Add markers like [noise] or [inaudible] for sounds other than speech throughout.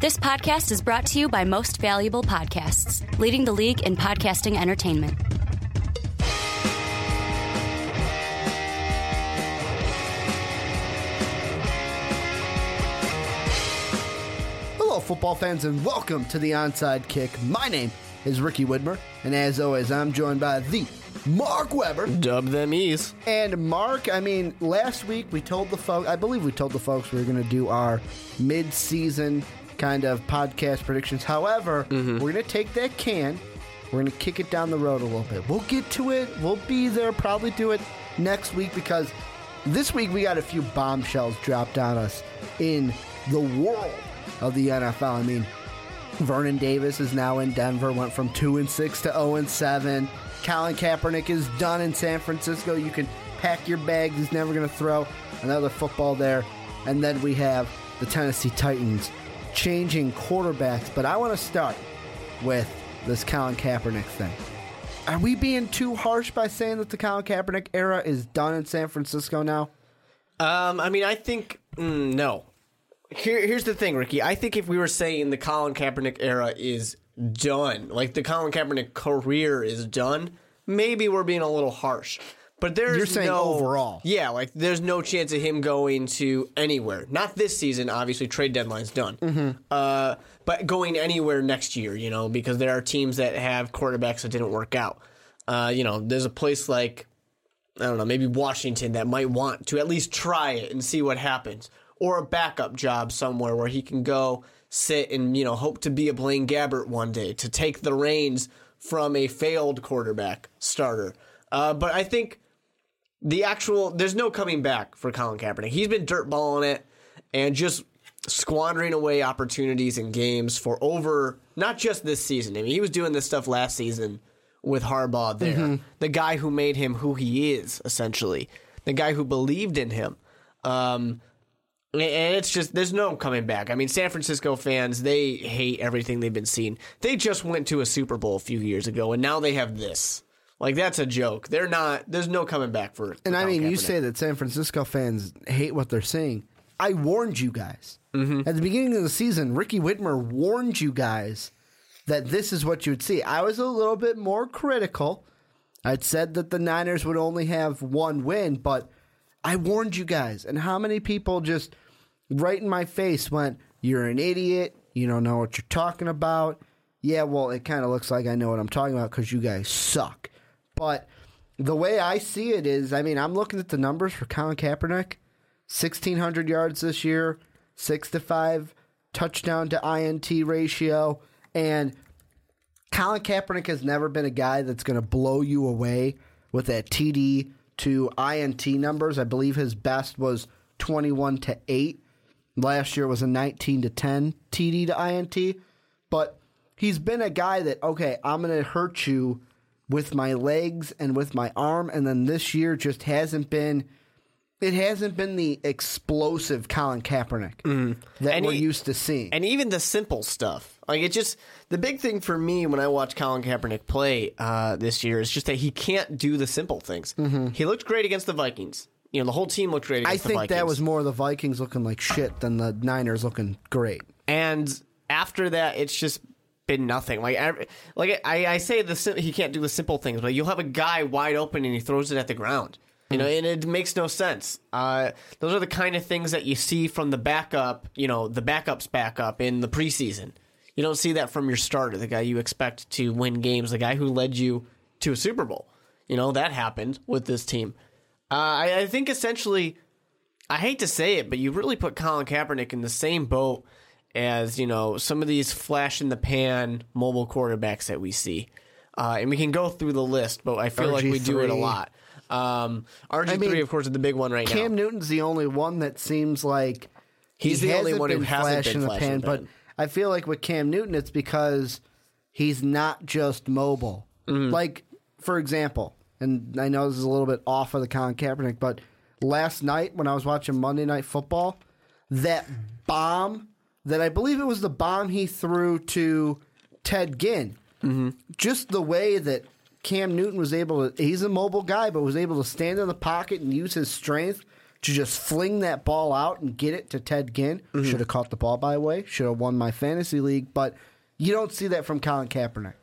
This podcast is brought to you by Most Valuable Podcasts, leading the league in podcasting entertainment. Hello, football fans, and welcome to the Onside Kick. My name is Ricky Widmer, and as always, I'm joined by the Mark Weber. Dub them ease. And Mark, I mean, last week we told the folks, I believe we told the folks we were going to do our mid season kind of podcast predictions. However, mm-hmm. we're going to take that can, we're going to kick it down the road a little bit. We'll get to it, we'll be there, probably do it next week because this week we got a few bombshells dropped on us in the world of the NFL. I mean, Vernon Davis is now in Denver, went from 2 and 6 to 0 and 7. Colin Kaepernick is done in San Francisco. You can pack your bags. He's never going to throw another football there. And then we have the Tennessee Titans changing quarterbacks. But I want to start with this Colin Kaepernick thing. Are we being too harsh by saying that the Colin Kaepernick era is done in San Francisco now? Um, I mean, I think mm, no. Here, here's the thing, Ricky. I think if we were saying the Colin Kaepernick era is done, like the Colin Kaepernick career is done, maybe we're being a little harsh. But there's You're saying no, overall. yeah, like there's no chance of him going to anywhere. Not this season, obviously. Trade deadline's done. Mm-hmm. Uh, but going anywhere next year, you know, because there are teams that have quarterbacks that didn't work out. Uh, you know, there's a place like I don't know, maybe Washington that might want to at least try it and see what happens, or a backup job somewhere where he can go sit and you know hope to be a Blaine Gabbert one day to take the reins from a failed quarterback starter. Uh, but I think the actual there's no coming back for Colin Kaepernick. He's been dirtballing it and just squandering away opportunities and games for over not just this season. I mean, he was doing this stuff last season with Harbaugh there, the guy who made him who he is, essentially, the guy who believed in him. Um, and it's just there's no coming back. I mean, San Francisco fans they hate everything they've been seeing. They just went to a Super Bowl a few years ago, and now they have this. Like that's a joke. They're not. There's no coming back for. It. And I mean, you say that San Francisco fans hate what they're seeing. I warned you guys. Mm-hmm. At the beginning of the season, Ricky Widmer warned you guys that this is what you would see. I was a little bit more critical. I'd said that the Niners would only have one win, but I warned you guys. And how many people just right in my face went, You're an idiot. You don't know what you're talking about. Yeah, well, it kind of looks like I know what I'm talking about because you guys suck. But the way I see it is, I mean, I'm looking at the numbers for Colin Kaepernick 1,600 yards this year, 6 to 5 touchdown to INT ratio. And Colin Kaepernick has never been a guy that's going to blow you away with that TD to INT numbers. I believe his best was 21 to 8. Last year was a 19 to 10 TD to INT. But he's been a guy that, okay, I'm going to hurt you with my legs and with my arm. And then this year just hasn't been. It hasn't been the explosive Colin Kaepernick that Mm-hmm. And we're he- used to seeing. and even the simple stuff. Like it just the big thing for me when I watch Colin Kaepernick play uh, this year is just that he can't do the simple things. He looked great against the Vikings. You know, the whole team looked great I think that was more the Vikings looking like shit than the Niners looking great. and after that, it's just been nothing. Like, I, like I, I say the he can't do the simple things, but you'll have a guy wide open and he throws it at the ground. You know, and it makes no sense. Uh, those are the kind of things that you see from the backup. You know, the backup's backup in the preseason. You don't see that from your starter, the guy you expect to win games, the guy who led you to a Super Bowl. You know, that happened with this team. Uh, I, I think essentially, I hate to say it, but you really put Colin Kaepernick in the same boat as, you know, some of these flash in the pan mobile quarterbacks that we see. Uh, and we can go through the list, but I feel like we do it a lot. Um, RG3, mean, of course, is the big one right Cam now. Cam Newton's the only one that seems like He's he the only one who hasn't flash in the pan. But. I feel like with Cam Newton, it's because he's not just mobile. Mm-hmm. Like for example, and I know this is a little bit off of the Colin Kaepernick, but last night when I was watching Monday Night Football, that bomb that I believe it was the bomb he threw to Ted Ginn. Mm-hmm. Just the way that Cam Newton was able to, he's a mobile guy, but was able to stand in the pocket and use his strength to just fling that ball out and get it to Ted Ginn. Should have caught the ball, by the way. Should have won my fantasy league. But you don't see that from Colin Kaepernick.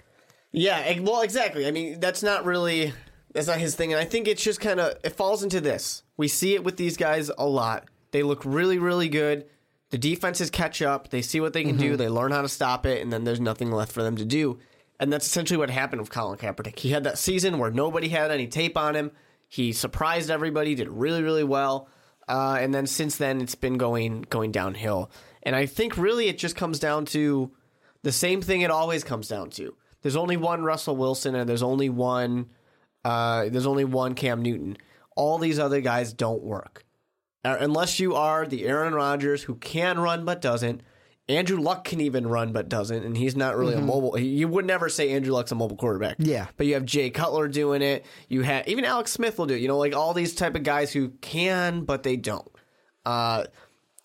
Yeah, well, exactly. I mean, that's not really that's not his thing, and I think it's just kind of it falls into this. We see it with these guys a lot. They look really, really good. The defenses catch up. They see what they can do. They learn how to stop it, and then there's nothing left for them to do. And that's essentially what happened with Colin Kaepernick. He had that season where nobody had any tape on him. He surprised everybody, did really, really well. Uh, and then since then, it's been going going downhill. And I think really it just comes down to the same thing it always comes down to. There's only one Russell Wilson, and there's only one uh, there's only one Cam Newton. All these other guys don't work unless you are the Aaron Rodgers who can run but doesn't. Andrew Luck can even run but doesn't, and he's not really a mobile. You would never say Andrew Luck's a mobile quarterback. Yeah. but you have Jay Cutler doing it. You have even Alex Smith will do it. You know, like all these type of guys who can but they don't. Uh,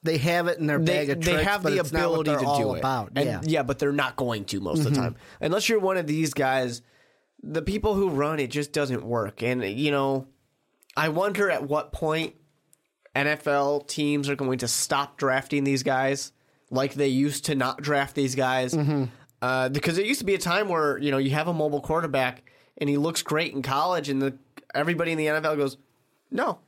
They have it in their they, bag of tricks. they have the ability to do it. about. And, yeah. but they're not going to most of the time. Unless you're one of these guys, the people who run it just doesn't work. And you know, I wonder at what point NFL teams are going to stop drafting these guys like they used to not draft these guys. Uh, because there used to be a time where you know you have a mobile quarterback and he looks great in college, and the everybody in the NFL goes, "No,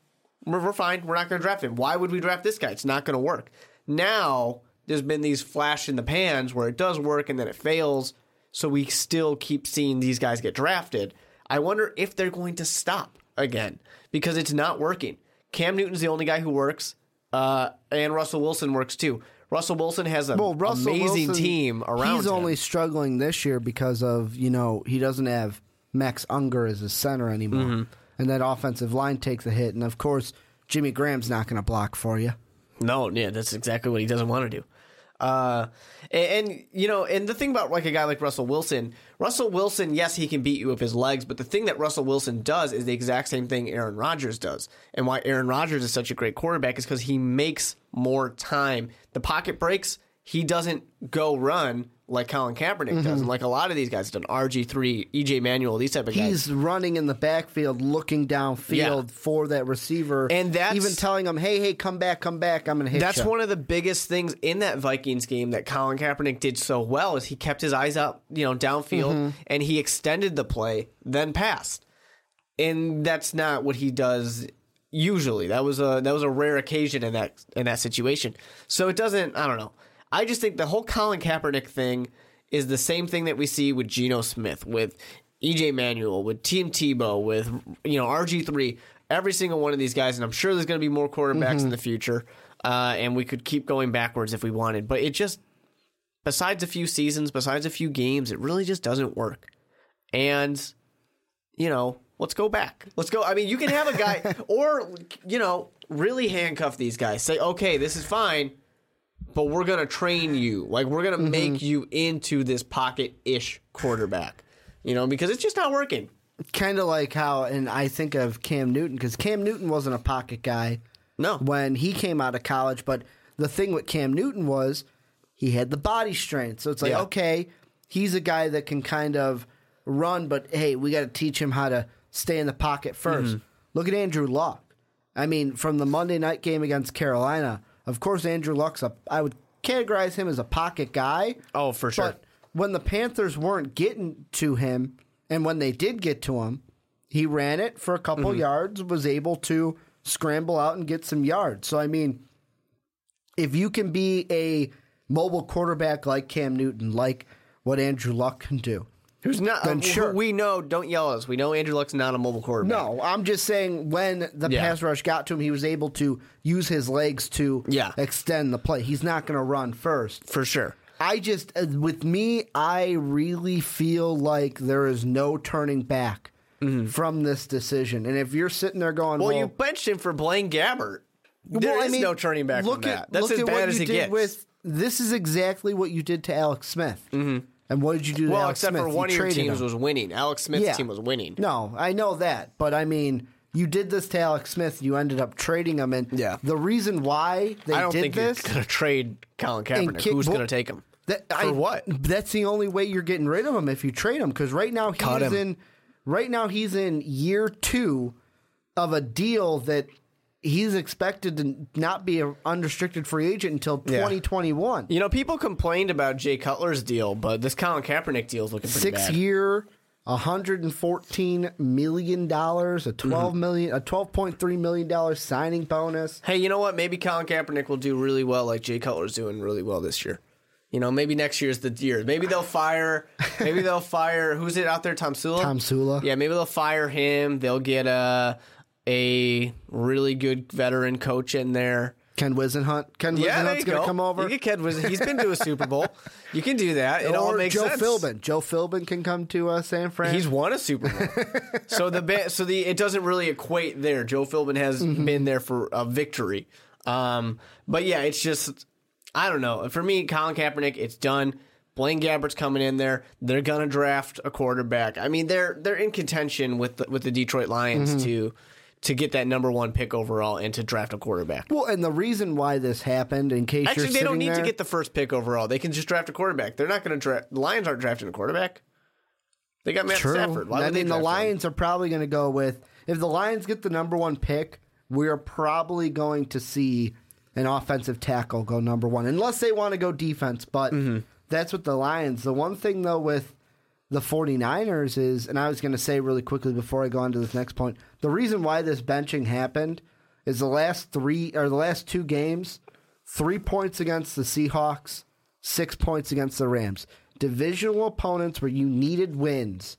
we're, we're fine. We're not going to draft him. Why would we draft this guy? It's not going to work." Now there's been these flash in the pans where it does work and then it fails, so we still keep seeing these guys get drafted. I wonder if they're going to stop again because it's not working. Cam Newton's the only guy who works, uh, and Russell Wilson works too. Russell Wilson has an Well, Russell amazing Wilson, team around He's him. only struggling this year because of you know he doesn't have Max Unger as his center anymore, Mm-hmm. and that offensive line takes a hit. And of course, Jimmy Graham's not going to block for you. No, yeah, that's exactly what he doesn't want to do. Uh, and, and you know, and the thing about like a guy like Russell Wilson, Russell Wilson, yes, he can beat you with his legs, but the thing that Russell Wilson does is the exact same thing Aaron Rodgers does. And why Aaron Rodgers is such a great quarterback is because he makes more time. The pocket breaks, he doesn't go run like Colin Kaepernick does, and like a lot of these guys have done. RG three, EJ Manuel, these type of guys. He's running in the backfield, looking downfield Yeah. for that receiver, And that's- even telling him, "Hey, hey, come back, come back. I'm to hit That's you." one of the biggest things in that Vikings game that Colin Kaepernick did so well is he kept his eyes up, you know, downfield Mm-hmm. and he extended the play, then passed. And that's not what he does usually. That was a that was a rare occasion in that in that situation. So it doesn't I don't know. I just think the whole Colin Kaepernick thing is the same thing that we see with Geno Smith, with EJ Manuel, with Tim Tebow, with you know RG three, every single one of these guys, and I'm sure there's going to be more quarterbacks in the future, uh, and we could keep going backwards if we wanted, but it just besides a few seasons, besides a few games, it really just doesn't work, and you know. Let's go back. Let's go. I mean, you can have a guy, [laughs] or you know, really handcuff these guys. Say, okay, this is fine, but we're gonna train you. Like we're gonna make you into this pocket ish quarterback. You know, because it's just not working. kind of like how, and I think of Cam Newton because Cam Newton wasn't a pocket guy No. when he came out of college. But the thing with Cam Newton was he had the body strength. So it's like, Yeah. okay, he's a guy that can kind of run, but hey, we got to teach him how to stay in the pocket 1st Mm-hmm. Look at Andrew Luck. I mean, from the Monday night game against Carolina, of course, Andrew Luck's a, I would categorize him as a pocket guy. Oh, for sure. But when the Panthers weren't getting to him, and when they did get to him, he ran it for a couple Mm-hmm. yards, was able to scramble out and get some yards. So, I mean, if you can be a mobile quarterback like Cam Newton, like what Andrew Luck can do. Who's not? Then uh, sure. We know. Don't yell at us. We know Andrew Luck's not a mobile quarterback. No, I'm just saying when the Yeah. pass rush got to him, he was able to use his legs to Yeah. extend the play. He's not going to run first. for sure. I just, uh, with me, I really feel like there is no turning back from this decision. And if you're sitting there going, Well, well, you benched him for Blaine Gabbert. There is well, I mean, no turning back look from at, that. That's look as at bad what as you it did gets. With this is exactly what you did to Alex Smith. Mm-hmm. And what did you do to well, Alex except Smith? for You one of your teams him. was winning. Alex Smith's Yeah. team was winning. No, I know that, but I mean, you did this to Alex Smith. You ended up trading him, and Yeah. the reason why they I don't did think this you're going to trade Colin Kaepernick. kick- Who's well, going to take him? That, For I, what? That's the only way you're getting rid of him if you trade him. Because right now he's in. Right now he's in year two of a deal that he's expected to not be an unrestricted free agent until Yeah. 2021. You know, people complained about Jay Cutler's deal, but this Colin Kaepernick deal is looking pretty Six bad. year, 114 million dollars, a mm-hmm. 12 million, a 12.3 million dollar signing bonus. Hey, you know what? Maybe Colin Kaepernick will do really well, like Jay Cutler's doing really well this year. You know, maybe next year's the year. Maybe they'll fire. Maybe they'll fire. Who's it out there? Tomsula. Tom Sula. Yeah, maybe they'll fire him. They'll get a a really good veteran coach in there. Ken Whisenhunt. Ken Yeah, Whisenhunt's going to come over. You get Ken He's been to a Super Bowl. [laughs] You can do that. It all or makes Joe sense. Philbin. Joe Philbin can come to uh, San Fran. He's won a Super Bowl. [laughs] so the ba- so the it doesn't really equate there. Joe Philbin has Mm-hmm. been there for a victory. Um, but yeah, it's just I don't know. For me, Colin Kaepernick, it's done. Blaine Gabbert's coming in there. They're gonna draft a quarterback. I mean, they're they're in contention with the, with the Detroit Lions Mm-hmm. to to get that number one pick overall and to draft a quarterback. well, and the reason why this happened, in case Actually, they don't need to get the first pick overall. They can just draft a quarterback. They're not going to draft. The Lions aren't drafting a quarterback. They got Matt True. Stafford. Why I mean, the draft him? Lions are probably going to go with if the Lions get the number one pick, we're probably going to see an offensive tackle go number one, unless they want to go defense. But Mm-hmm. that's what the Lions. The one thing though with the 49ers is, and I was going to say really quickly before I go on to this next point, the reason why this benching happened is the last three or the last two games, three points against the Seahawks, six points against the Rams. Divisional opponents where you needed wins,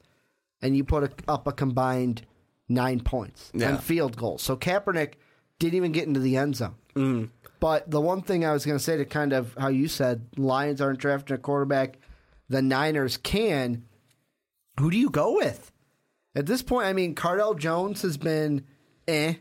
and you put a, up a combined nine points Yeah. and field goals. So Kaepernick didn't even get into the end zone. Mm-hmm. But the one thing I was going to say to kind of how you said Lions aren't drafting a quarterback, the Niners can. Who do you go with? At this point, I mean, Cardale Jones has been eh.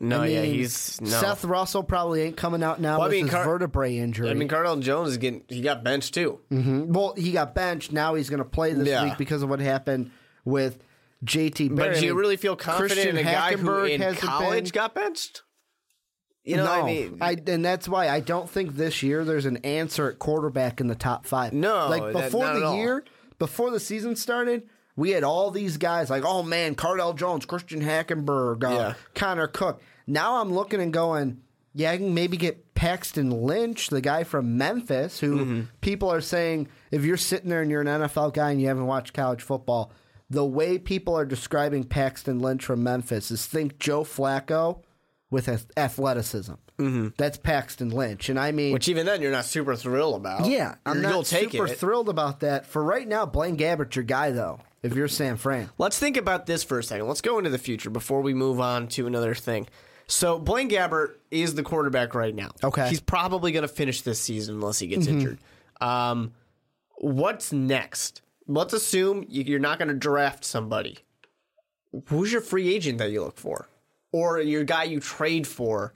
No, I yeah, he's no. Seth Russell probably ain't coming out now Well, I with mean, his Car- vertebrae injury. I mean, Cardale Jones is getting he got benched too. well, he got benched. Now he's going to play this Yeah. week because of what happened with JT. But do you really feel confident Christian in a guy who in college been- got benched? You know, no, I mean, I, and that's why I don't think this year there's an answer at quarterback in the top five. No, like that- before not at the year, before the season started, we had all these guys like, oh man, Cardale Jones, Christian Hackenberg, uh, Yeah. Connor Cook. Now I'm looking and going, yeah, I can maybe get Paxton Lynch, the guy from Memphis, who Mm-hmm. people are saying if you're sitting there and you're an NFL guy and you haven't watched college football, the way people are describing Paxton Lynch from Memphis is think Joe Flacco with athleticism. Mm-hmm. That's Paxton Lynch, and I mean, which even then you're not super thrilled about. yeah, I'm You'll not super it. thrilled about that. For right now, Blaine Gabbert's your guy, though. If you're San Fran, Let's think about this for a second. Let's go into the future before we move on to another thing. So Blaine Gabbert is the quarterback right now. Okay. Mm-hmm. he's probably going to finish this season unless he gets injured. Um, what's next? Let's assume you're not going to draft somebody. Who's your free agent that you look for, or your guy you trade for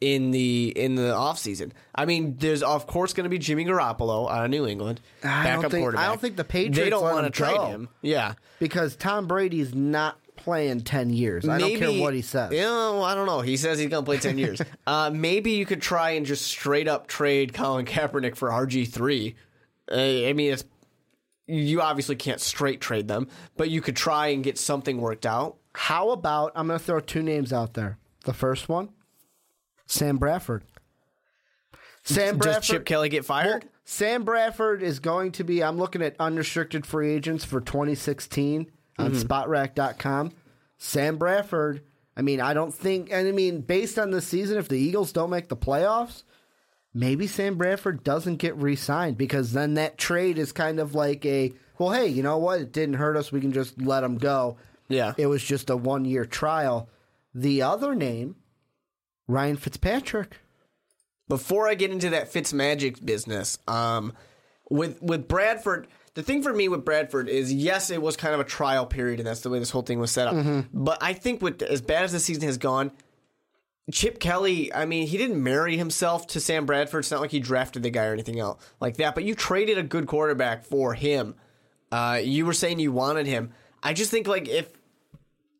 in the in the offseason? I mean, there's of course going to be Jimmy Garoppolo out of New England, I don't backup think- I don't think the Patriots they don't want to trade him. Yeah, because Tom Brady's not playing ten years. I don't care what he says. Yeah, well, I don't know. He says he's going to play 10 years. [laughs] uh, maybe you could try and just straight up trade Colin Kaepernick for RG3. Uh, I mean, it's you obviously can't straight trade them, but you could try and get something worked out. How about I'm going to throw two names out there. The first one, Sam Bradford. Sam Bradford. Does. Chip Kelly get fired? Well, Sam Bradford is going to be. I'm looking at unrestricted free agents for 2016 on Mm-hmm. Spotrac.com. Sam Bradford. I mean, I don't think. And I mean, based on the season, if the Eagles don't make the playoffs, maybe Sam Bradford doesn't get re-signed because then that trade is kind of like a. Well, hey, you know what? It didn't hurt us. We can just let him go. Yeah. It was just a one-year trial. The other name, Ryan Fitzpatrick. before I get into that Fitzmagic business, um, with with Bradford, the thing for me with Bradford is yes, it was kind of a trial period, and that's the way this whole thing was set up. But I think with as bad as the season has gone, Chip Kelly, I mean, he didn't marry himself to Sam Bradford. It's not like he drafted the guy or anything else like that. But you traded a good quarterback for him. Uh, you were saying you wanted him. I just think like if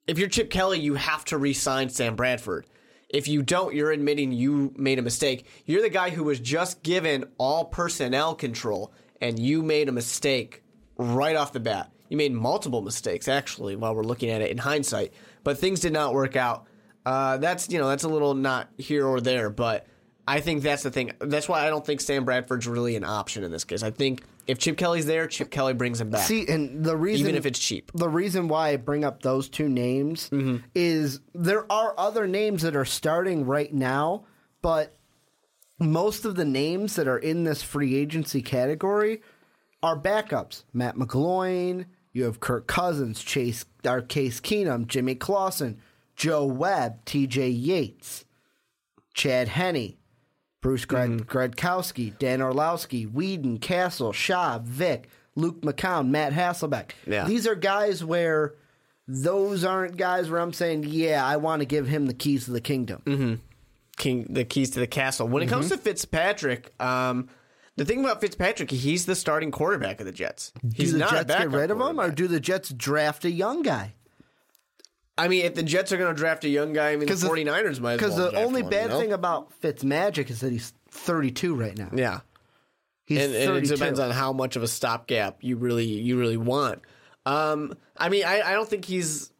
if you're Chip Kelly, you have to re-sign Sam Bradford. If you don't, you're admitting you made a mistake. You're the guy who was just given all personnel control, and you made a mistake right off the bat. You made multiple mistakes, actually, while we're looking at it in hindsight. But things did not work out. Uh, that's you know that's a little not here or there, but I think that's the thing. That's why I don't think Sam Bradford's really an option in this case. I think if Chip Kelly's there, Chip Kelly brings him back, See, and the reason even if it's cheap. the reason why I bring up those two names Mm-hmm. is there are other names that are starting right now, but most of the names that are in this free agency category are backups. Matt McGloin, you have Kirk Cousins, Chase or Case Keenum, Jimmy Clausen, Joe Webb, TJ Yates, Chad Henne, Bruce Gred- mm-hmm. Gradkowski, Dan Orlovsky, Weeden, Cassel, Schaub, Vick, Luke McCown, Matt Hasselbeck. Yeah. These are guys where those aren't guys where I'm saying, yeah, I want to give him the keys to the kingdom. Mm-hmm. King the keys to the castle. When it comes mm-hmm. to Fitzpatrick, um, the thing about Fitzpatrick, he's the starting quarterback of the Jets. He's do the not Jets get rid of him, or do the Jets draft a young guy? I mean, if the Jets are going to draft a young guy, I mean, the 49ers might as Because well the only one, bad you know? thing about Fitzmagic is that he's 32 right now. yeah, He's and, and it depends on how much of a stopgap you really you really want. Um, I mean, I, I don't think he's.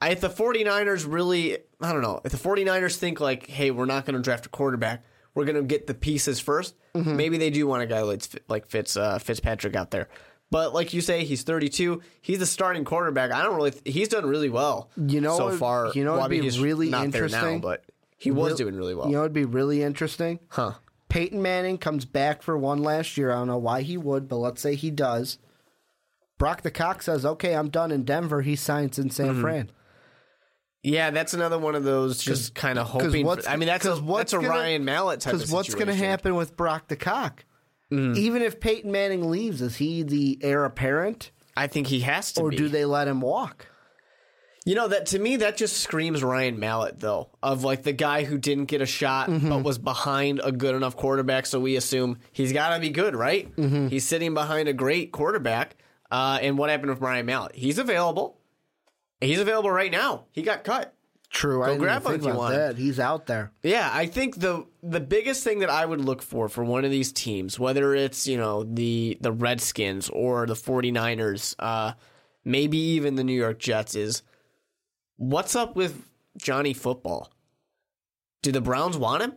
I, if the 49ers really, I don't know, if the 49ers think like, hey, we're not going to draft a quarterback, we're going to get the pieces 1st Mm-hmm. maybe they do want a guy like, like Fitz uh, Fitzpatrick out there. But like you say, he's 32. He's the starting quarterback. I don't really. He's done really well. You know so far. you know well, I what'd mean, be he's really not there now, interesting? but he was Real- doing really well. You know, it'd be really interesting. huh? Peyton Manning comes back for one last year. I don't know why he would, but let's say he does. Brock the Cock says, "Okay, I'm done in Denver." He signs in San Mm-hmm. Fran. Yeah, that's another one of those just kind of hoping. For, I mean, that's a that's a gonna- Ryan Mallett type. Because what's going to happen with Brock the Cock? Mm. Even if Peyton Manning leaves, is he the heir apparent, I think he has to. or be. do they let him walk? You know that to me that just screams Ryan Mallett though of like the guy who didn't get a shot mm-hmm. but was behind a good enough quarterback so we assume he's got to be good right? Mm-hmm. He's sitting behind a great quarterback uh, and what happened with Ryan Mallett? He's available. He's available right now. He got cut True, I didn't grab him think if you want that. He's out there. Yeah, I think the the biggest thing that I would look for for one of these teams, whether it's, you know, the the Redskins or the 49ers, uh maybe even the New York Jets is what's up with Johnny Football? Do the Browns want him?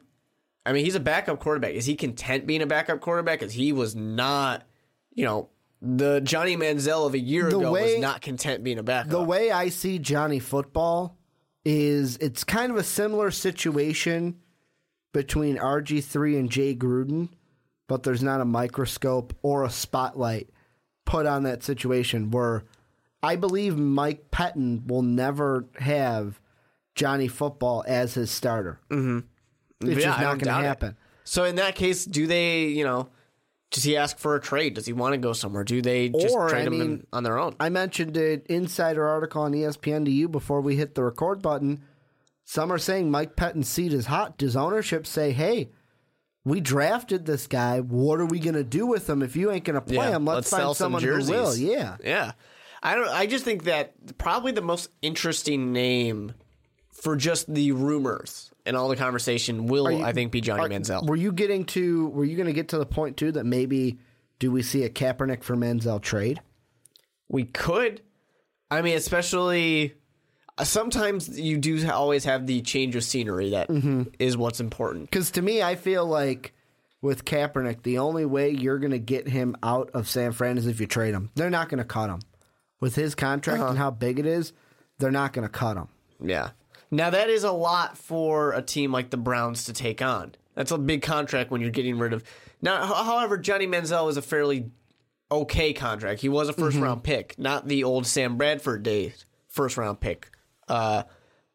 I mean, he's a backup quarterback. Is he content being a backup quarterback? Because he was not, you know, the Johnny Manziel of a year The ago way- was not content being a backup. The way I see Johnny Football is it's kind of a similar situation between RG3 and Jay Gruden, but there's not a microscope or a spotlight put on that situation where I believe Mike Pettine will never have Johnny Football as his starter. Mm-hmm. It's Yeah, just not going to doubt it. happen. So in that case, do they, you know, does he ask for a trade? Does he want to go somewhere? Do they just Or, trade I him in- on their own? I mentioned an insider article on ESPN to you before we hit the record button. Some are saying Mike Pettine's seat is hot. Does ownership say, hey, we drafted this guy. What are we going to do with him if you ain't going to play him? Let's, find sell some someone jerseys. who will. Yeah. yeah. I don't. I just think that probably the most interesting name for just the rumors and all the conversation will, you- I think, be Johnny Are- Manziel. Were you getting to, were you going to get to the point too that maybe do we see a Kaepernick for Manziel trade? We could. I mean, especially uh, sometimes you do always have the change of scenery That is Mm-hmm. what's important. Because to me, I feel like with Kaepernick, the only way you're going to get him out of San Fran is if you trade him. They're not going to cut him. With his contract Uh-huh. and how big it is, they're not going to cut him. Yeah. Now that is a lot for a team like the Browns to take on. That's a big contract when you're getting rid of. Now, however, Johnny Manziel was a fairly okay contract. He was a 1st round pick, not the old Sam Bradford days first round pick. Uh,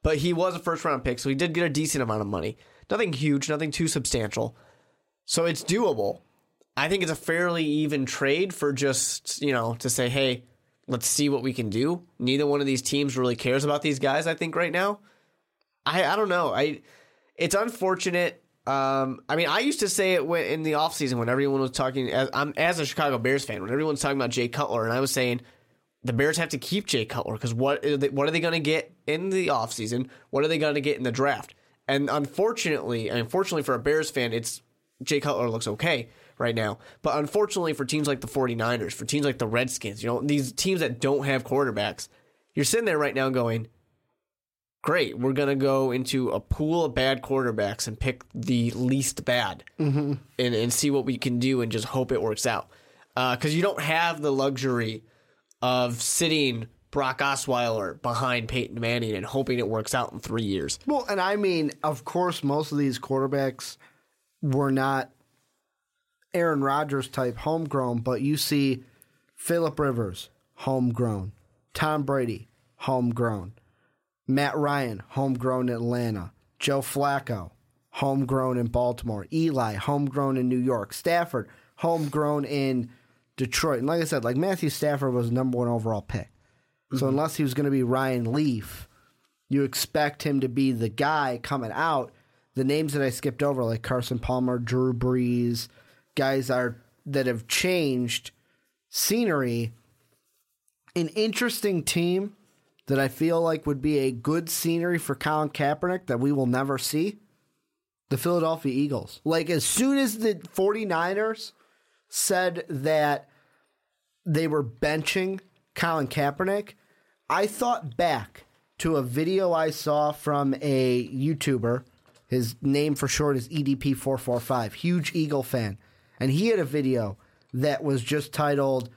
but he was a first round pick, so he did get a decent amount of money. Nothing huge, nothing too substantial. So it's doable. I think it's a fairly even trade for just, you know, to say, hey, let's see what we can do. Neither one of these teams really cares about these guys, I think, right now. I, I don't know. I it's unfortunate. Um, I mean, I used to say it when, in the offseason when everyone was talking as I'm as a Chicago Bears fan, when everyone's talking about Jay Cutler, and I was saying the Bears have to keep Jay Cutler because what are they, what are they going to get in the offseason? What are they going to get in the draft? And unfortunately, and unfortunately for a Bears fan, it's Jay Cutler looks okay right now. But unfortunately for teams like the 49ers, for teams like the Redskins, you know, these teams that don't have quarterbacks, you're sitting there right now going, great. We're gonna go into a pool of bad quarterbacks and pick the least bad, mm-hmm. and and see what we can do and just hope it works out. Because you don't have the luxury of sitting Brock Osweiler behind Peyton Manning and hoping it works out in three years. Well, and I mean, of course, most of these quarterbacks were not Aaron Rodgers type homegrown, but you see Philip Rivers, homegrown, Tom Brady, homegrown, Matt Ryan, homegrown in Atlanta, Joe Flacco, homegrown in Baltimore, Eli, homegrown in New York, Stafford, homegrown in Detroit. And like I said, like Matthew Stafford was number one overall pick. So mm-hmm. unless he was going to be Ryan Leaf, you expect him to be the guy coming out. The names that I skipped over, like Carson Palmer, Drew Brees, guys are that have changed scenery. An interesting team that I feel like would be a good scenery for Colin Kaepernick that we will never see. The Philadelphia Eagles. Like as soon as the 49ers said that they were benching Colin Kaepernick, I thought back to a video I saw from a YouTuber. His name for short is E EDP445, huge Eagle fan. And he had a video that was just titled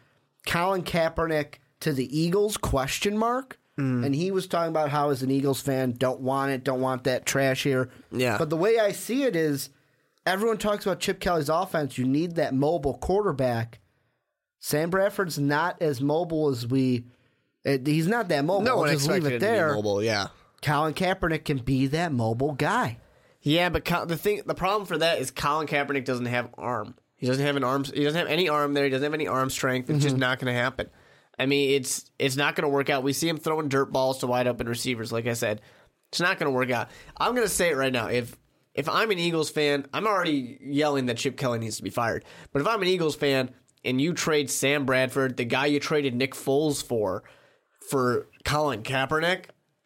Colin Kaepernick to the Eagles question mark. And he was talking about how as an Eagles fan, don't want it, don't want that trash here. Yeah. But the way I see it is everyone talks about Chip Kelly's offense. You need that mobile quarterback. Sam Bradford's not as mobile as we. uh, He's not that mobile. No We'll just leave it him to be there. mobile. Yeah. Colin Kaepernick can be that mobile guy. Yeah, but the thing, the problem for that is Colin Kaepernick doesn't have arm. He doesn't have an arm. He doesn't have any arm there. He doesn't have any arm strength. It's just not going to happen. I mean, it's it's not going to work out. We see him throwing dirt balls to wide open receivers. Like I said, it's not going to work out. I'm going to say it right now. If if I'm an Eagles fan, I'm already yelling that Chip Kelly needs to be fired. But if I'm an Eagles fan and you trade Sam Bradford, the guy you traded Nick Foles for, for Colin Kaepernick,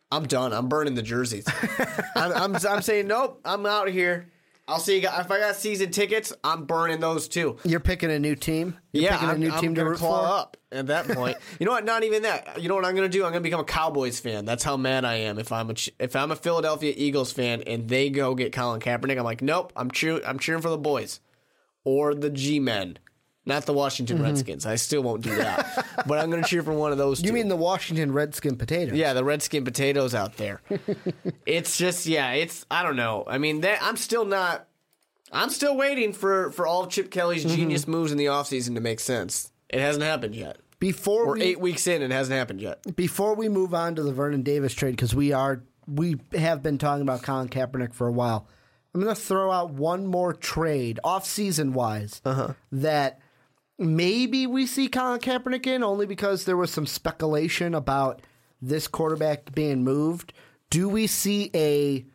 I'm done. I'm burning the jerseys. [laughs] I'm, I'm, I'm saying nope. I'm out of here. I'll see you guys. If I got season tickets, I'm burning those too. You're picking a new team. You're yeah, picking I'm, a new I'm team to root claw for. up at that [laughs] point. you know what? Not even that. You know what I'm gonna do? I'm gonna become a Cowboys fan. That's how mad I am. If I'm a if I'm a Philadelphia Eagles fan and they go get Colin Kaepernick, I'm like, nope. I'm cheering. I'm cheering for the boys or the G Men, not the Washington Redskins. I still won't do that, [laughs] but I'm gonna cheer for one of those. You two. mean the Washington Redskin potatoes? Yeah, the redskin potatoes out there. [laughs] it's just yeah, it's I don't know. I mean, that I'm still not I'm still waiting for for all Chip Kelly's Mm-hmm. genius moves in the offseason to make sense. It hasn't happened yet. Before We're we 8 weeks in it hasn't happened yet. before we move on to the Vernon Davis trade, because we are we have been talking about Colin Kaepernick for a while. I'm going to throw out one more trade off season wise Uh-huh. that maybe we see Colin Kaepernick in only because there was some speculation about this quarterback being moved. Do we see a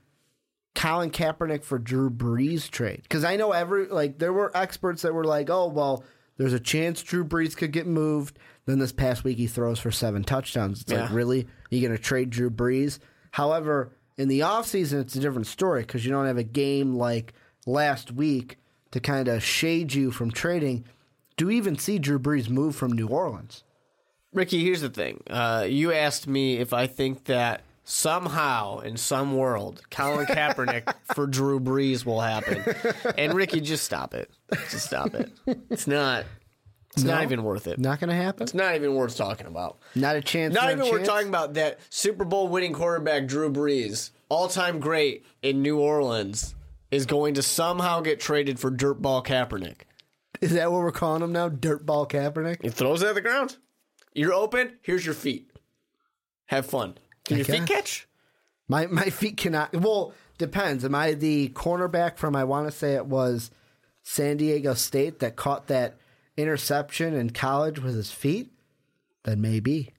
Colin Kaepernick for Drew Brees trade? Because I know every like there were experts that were like, oh well, there's a chance Drew Brees could get moved. Then this past week he throws for seven touchdowns. It's like Yeah. really you going to trade Drew Brees? However, in the offseason, it's a different story because you don't have a game like last week to kind of shade you from trading. Do we even see Drew Brees move from New Orleans? Ricky, here's the thing. Uh, you asked me if I think that somehow in some world Colin [laughs] Kaepernick for Drew Brees will happen. And Ricky, just stop it. Just stop it. It's not it's not even worth it. Not going to happen. It's not even worth talking about. Not a chance. Not even worth talking about that Super Bowl winning quarterback Drew Brees, all time great in New Orleans, is going to somehow get traded for dirtball Kaepernick. [laughs] Is that what we're calling him now? Dirtball Kaepernick. He throws it at the ground. You're open. Here's your feet. Have fun. Can I your feet catch? My my feet cannot. Well, depends. Am I the cornerback from? I want to say it was San Diego State that caught that interception in college with his feet. Then maybe,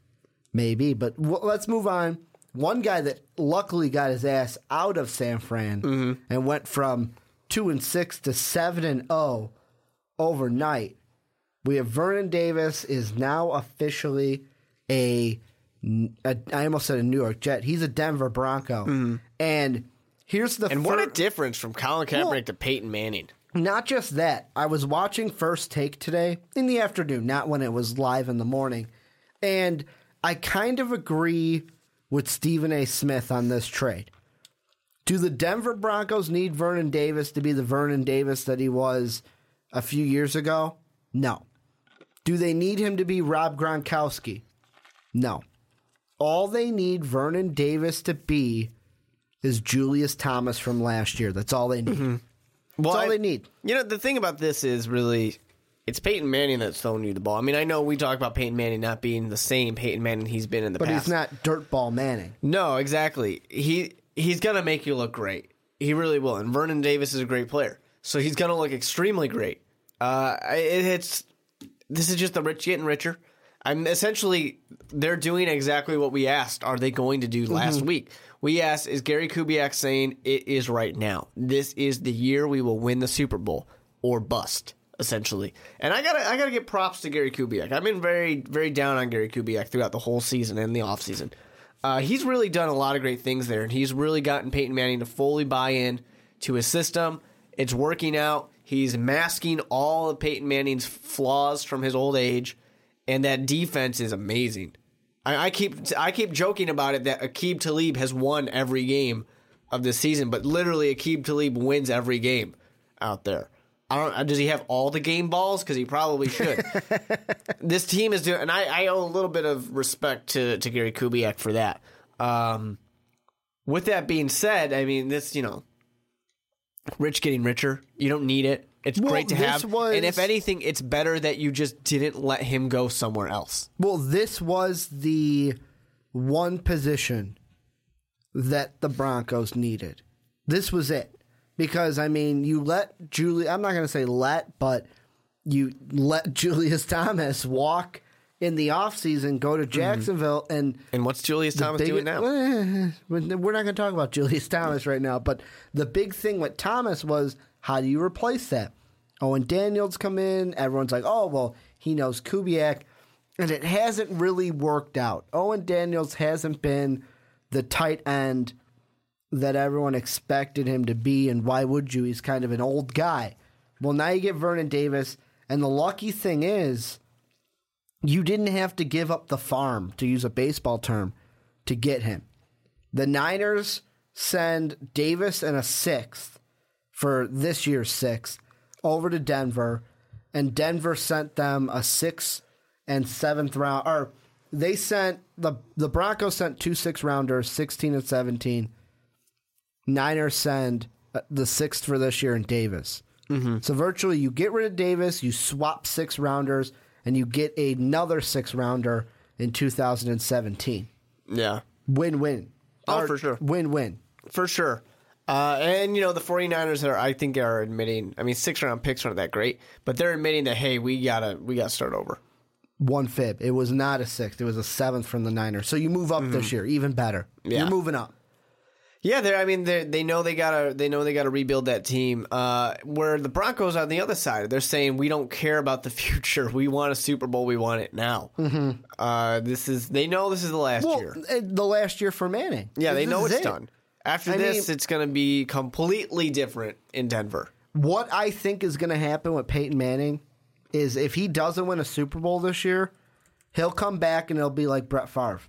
maybe. But w- let's move on. One guy that luckily got his ass out of San Fran mm-hmm. and went from two and six to seven and zero overnight. We have Vernon Davis is now officially a, a I almost said a New York Jet. He's a Denver Bronco. Mm-hmm. And here's the And what a difference from Colin Kaepernick Well- to Peyton Manning. not just that. I was watching First Take today in the afternoon, not when it was live in the morning. And I kind of agree with Stephen A. Smith on this trade. Do the Denver Broncos need Vernon Davis to be the Vernon Davis that he was a few years ago? No. Do they need him to be Rob Gronkowski? No. All they need Vernon Davis to be is Julius Thomas from last year. That's all they need. Mm-hmm. Well, That's all I- they need. You know, the thing about this is really, it's Peyton Manning that's throwing you the ball. I mean, I know we talk about Peyton Manning not being the same Peyton Manning he's been in the But past. But he's not dirtball Manning. No, exactly. He he's gonna make you look great. He really will. And Vernon Davis is a great player, so he's gonna look extremely great. Uh, it, it's this is just the rich getting richer. I'm essentially they're doing exactly what we asked. Are they going to do last week? We asked, is Gary Kubiak saying it is right now? This is the year we will win the Super Bowl or bust, essentially. And I gotta I gotta give props to Gary Kubiak. I've been very very down on Gary Kubiak throughout the whole season and the offseason. Uh, he's really done a lot of great things there, and he's really gotten Peyton Manning to fully buy in to his system. It's working out. He's masking all of Peyton Manning's flaws from his old age, and that defense is amazing. I, I keep I keep joking about it that Aqib Talib has won every game of this season, but literally Aqib Talib wins every game out there. I don't. Does he have all the game balls? Because he probably should. [laughs] this team is doing, and I, I owe a little bit of respect to, to Gary Kubiak for that. Um, with that being said, I mean this, you know, rich getting richer. You don't need it. It's Well, great to have, was- and if anything, it's better that you just didn't let him go somewhere else. Well, this was the one position that the Broncos needed. This was it. Because, I mean, you let Julie, I'm not going to say let, but you let [laughs] Julius Thomas walk in the offseason, go to Jacksonville, and And what's Julius Thomas big- doing now? Eh, [laughs] we're not going to talk about Julius Thomas right now, but the big thing with Thomas was how do you replace that? Owen Daniels come in, everyone's like, oh well, he knows Kubiak, and it hasn't really worked out. Owen Daniels hasn't been the tight end that everyone expected him to be, and why would you? He's kind of an old guy. Well, now you get Vernon Davis, and the lucky thing is you didn't have to give up the farm, to use a baseball term, to get him. The Niners send Davis and a sixth for this year's sixth over to Denver, and Denver sent them a sixth and seventh round. Or they sent the the Broncos sent two six rounders, sixteen and seventeen. Niners send uh, the sixth for this year in Davis. So virtually, you get rid of Davis, you swap six rounders, and you get another six rounder in 2017. Yeah, Win win. Oh, for sure. Win win. for sure. Uh, and, you know, the 49ers are, I think, are admitting, I mean, six round picks aren't that great, but they're admitting that, hey, we gotta, we gotta start over. One fib. It was not a sixth. It was a seventh from the Niners. So you move up this year, even better. Yeah. You're moving up. Yeah, they I mean they they know they gotta they know they gotta rebuild that team. Uh, where the Broncos on the other side, they're saying we don't care about the [laughs] future. We want a Super Bowl. We want it now. Mm-hmm. Uh, this is they know this is the last Well, year. eh, the last year for Manning. Yeah, they know it's it. done. After I this, mean- it's gonna be completely different in Denver. What I think is going to happen with Peyton Manning is if he doesn't win a Super Bowl this year, he'll come back and it'll be like Brett Favre.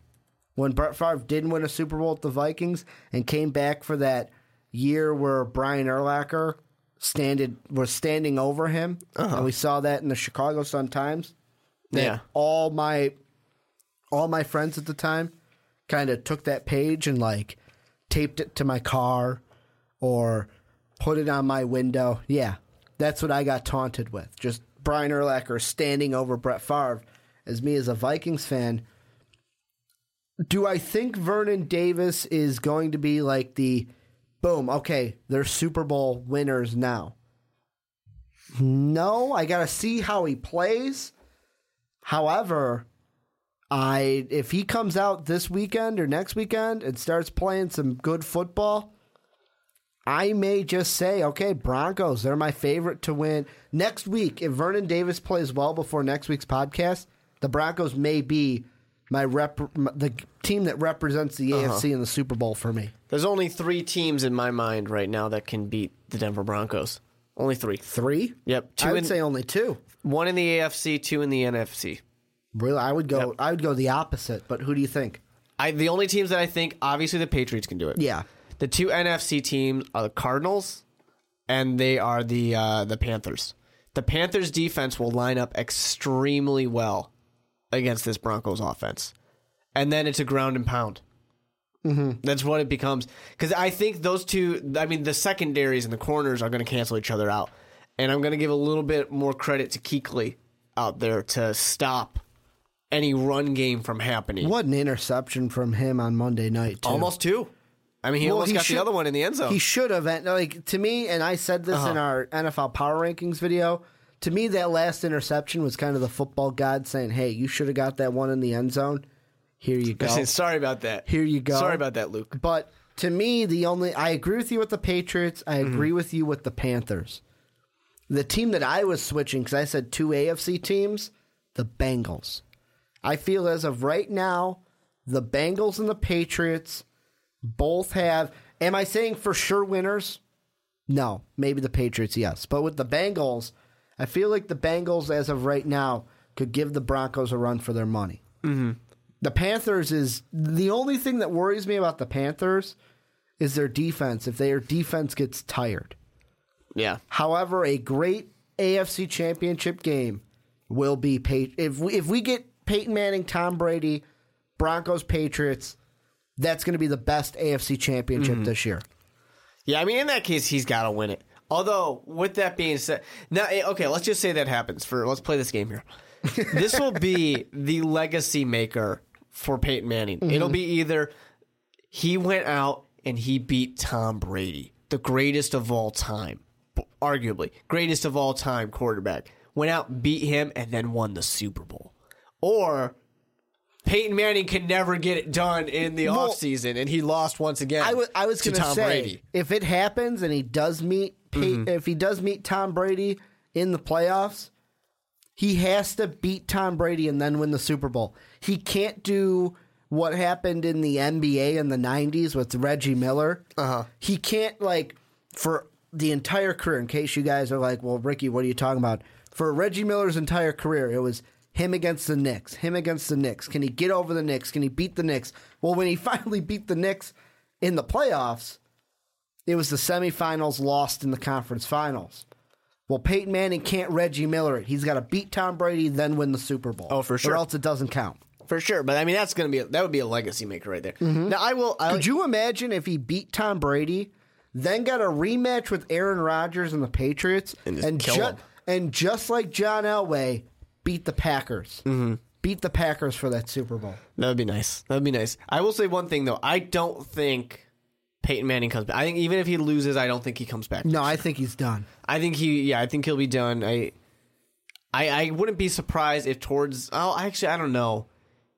When Brett Favre didn't win a Super Bowl with the Vikings and came back for that year where Brian Urlacher standed was standing over him, and uh-huh. we saw that in the Chicago Sun Times. Yeah. all my all my friends at the time kind of took that page and like taped it to my car or put it on my window. Yeah, that's what I got taunted with. Just Brian Urlacher standing over Brett Favre. As me as a Vikings fan, do I think Vernon Davis is going to be like the boom? Okay, they're Super Bowl winners now. No, I got to see how he plays. However, I if he comes out this weekend or next weekend and starts playing some good football, I may just say, okay, Broncos, they're my favorite to win. Next week, if Vernon Davis plays well before next week's podcast, the Broncos may be my rep the team that represents the AFC in the Super Bowl for me. There's only three teams in my mind right now that can beat the Denver Broncos. Only three. Three? Yep, two I would in- say only two. One in the AFC, two in the NFC. Really, I would go. I would go the opposite. But who do you think? I the only teams that I think obviously the Patriots can do it. Yeah. The two NFC teams are the Cardinals and they are the uh, the Panthers. The Panthers defense will line up extremely well against this Broncos offense. And then it's a ground and pound. Mm-hmm. That's what it becomes. Because I think those two, I mean, the secondaries and the corners are going to cancel each other out. And I'm going to give a little bit more credit to Kuechly out there to stop any run game from happening. What an interception from him on Monday night, too. Almost two. I mean, he Well, almost he got should- the other one in the end zone. He should have. Like to me, and I said this Uh-huh. in our NFL Power Rankings video. To me, that last interception was kind of the football god saying, "Hey, you should have got that one in the end zone. Here you go." [laughs] Sorry about that. Here you go. Sorry about that, Luke. But to me, the only I agree with you with the Patriots. I Mm-hmm. agree with you with the Panthers. The team that I was switching because I said two AFC teams, the Bengals. I feel as of right now, the Bengals and the Patriots both have. Am I saying for sure winners? No, maybe the Patriots, yes. But with the Bengals, I feel like the Bengals, as of right now, could give the Broncos a run for their money. Mm-hmm. The Panthers is the only thing that worries me about the Panthers is their defense. If their defense gets tired, Yeah. however, a great AFC Championship game will be if we, if we get Peyton Manning, Tom Brady, Broncos, Patriots. That's going to be the best AFC Championship this year. Yeah, I mean, in that case, he's got to win it. Although, with that being said, now, eh, okay, let's just say that happens. For let's play this game here. [laughs] this will be the legacy maker for Peyton Manning. It'll be either he went out and he beat Tom Brady, the greatest of all time, arguably greatest of all time quarterback. Went out, beat him, and then won the Super Bowl, or. Peyton Manning can never get it done in the Well, offseason, and he lost once again. I was I was to going to Tom say Brady. Mm-hmm. if it happens and he does meet Pey- if he does meet Tom Brady in the playoffs, he has to beat Tom Brady and then win the Super Bowl. He can't do what happened in the NBA in the 90s with Reggie Miller. Uh-huh. He can't like for the entire career in case you guys are like, "Well, Ricky, what are you talking about?" For Reggie Miller's entire career, it was him against the Knicks, him against the Knicks. Can he get over the Knicks? Can he beat the Knicks? Well, when he [laughs] finally beat the Knicks in the playoffs, it was the semifinals lost in the conference finals. Well, Peyton Manning can't Reggie Miller it. He's got to beat Tom Brady, then win the Super Bowl. Oh, for sure. Or else it doesn't count. For sure, but I mean that's gonna be that would be a legacy maker right there. Now I will. I, Could you imagine if he beat Tom Brady, then got a rematch with Aaron Rodgers and the Patriots, And just kill him. and just like John Elway, beat the Packers, Mm-hmm. beat the Packers for that Super Bowl? that would be nice. That would be nice. I will say one thing though. I don't think Peyton Manning comes back. I think even if he loses, I don't think he comes back. No, I think he's done. I think he. Yeah, I think he'll be done. I. I, I wouldn't be surprised if towards. Oh, actually, I don't know.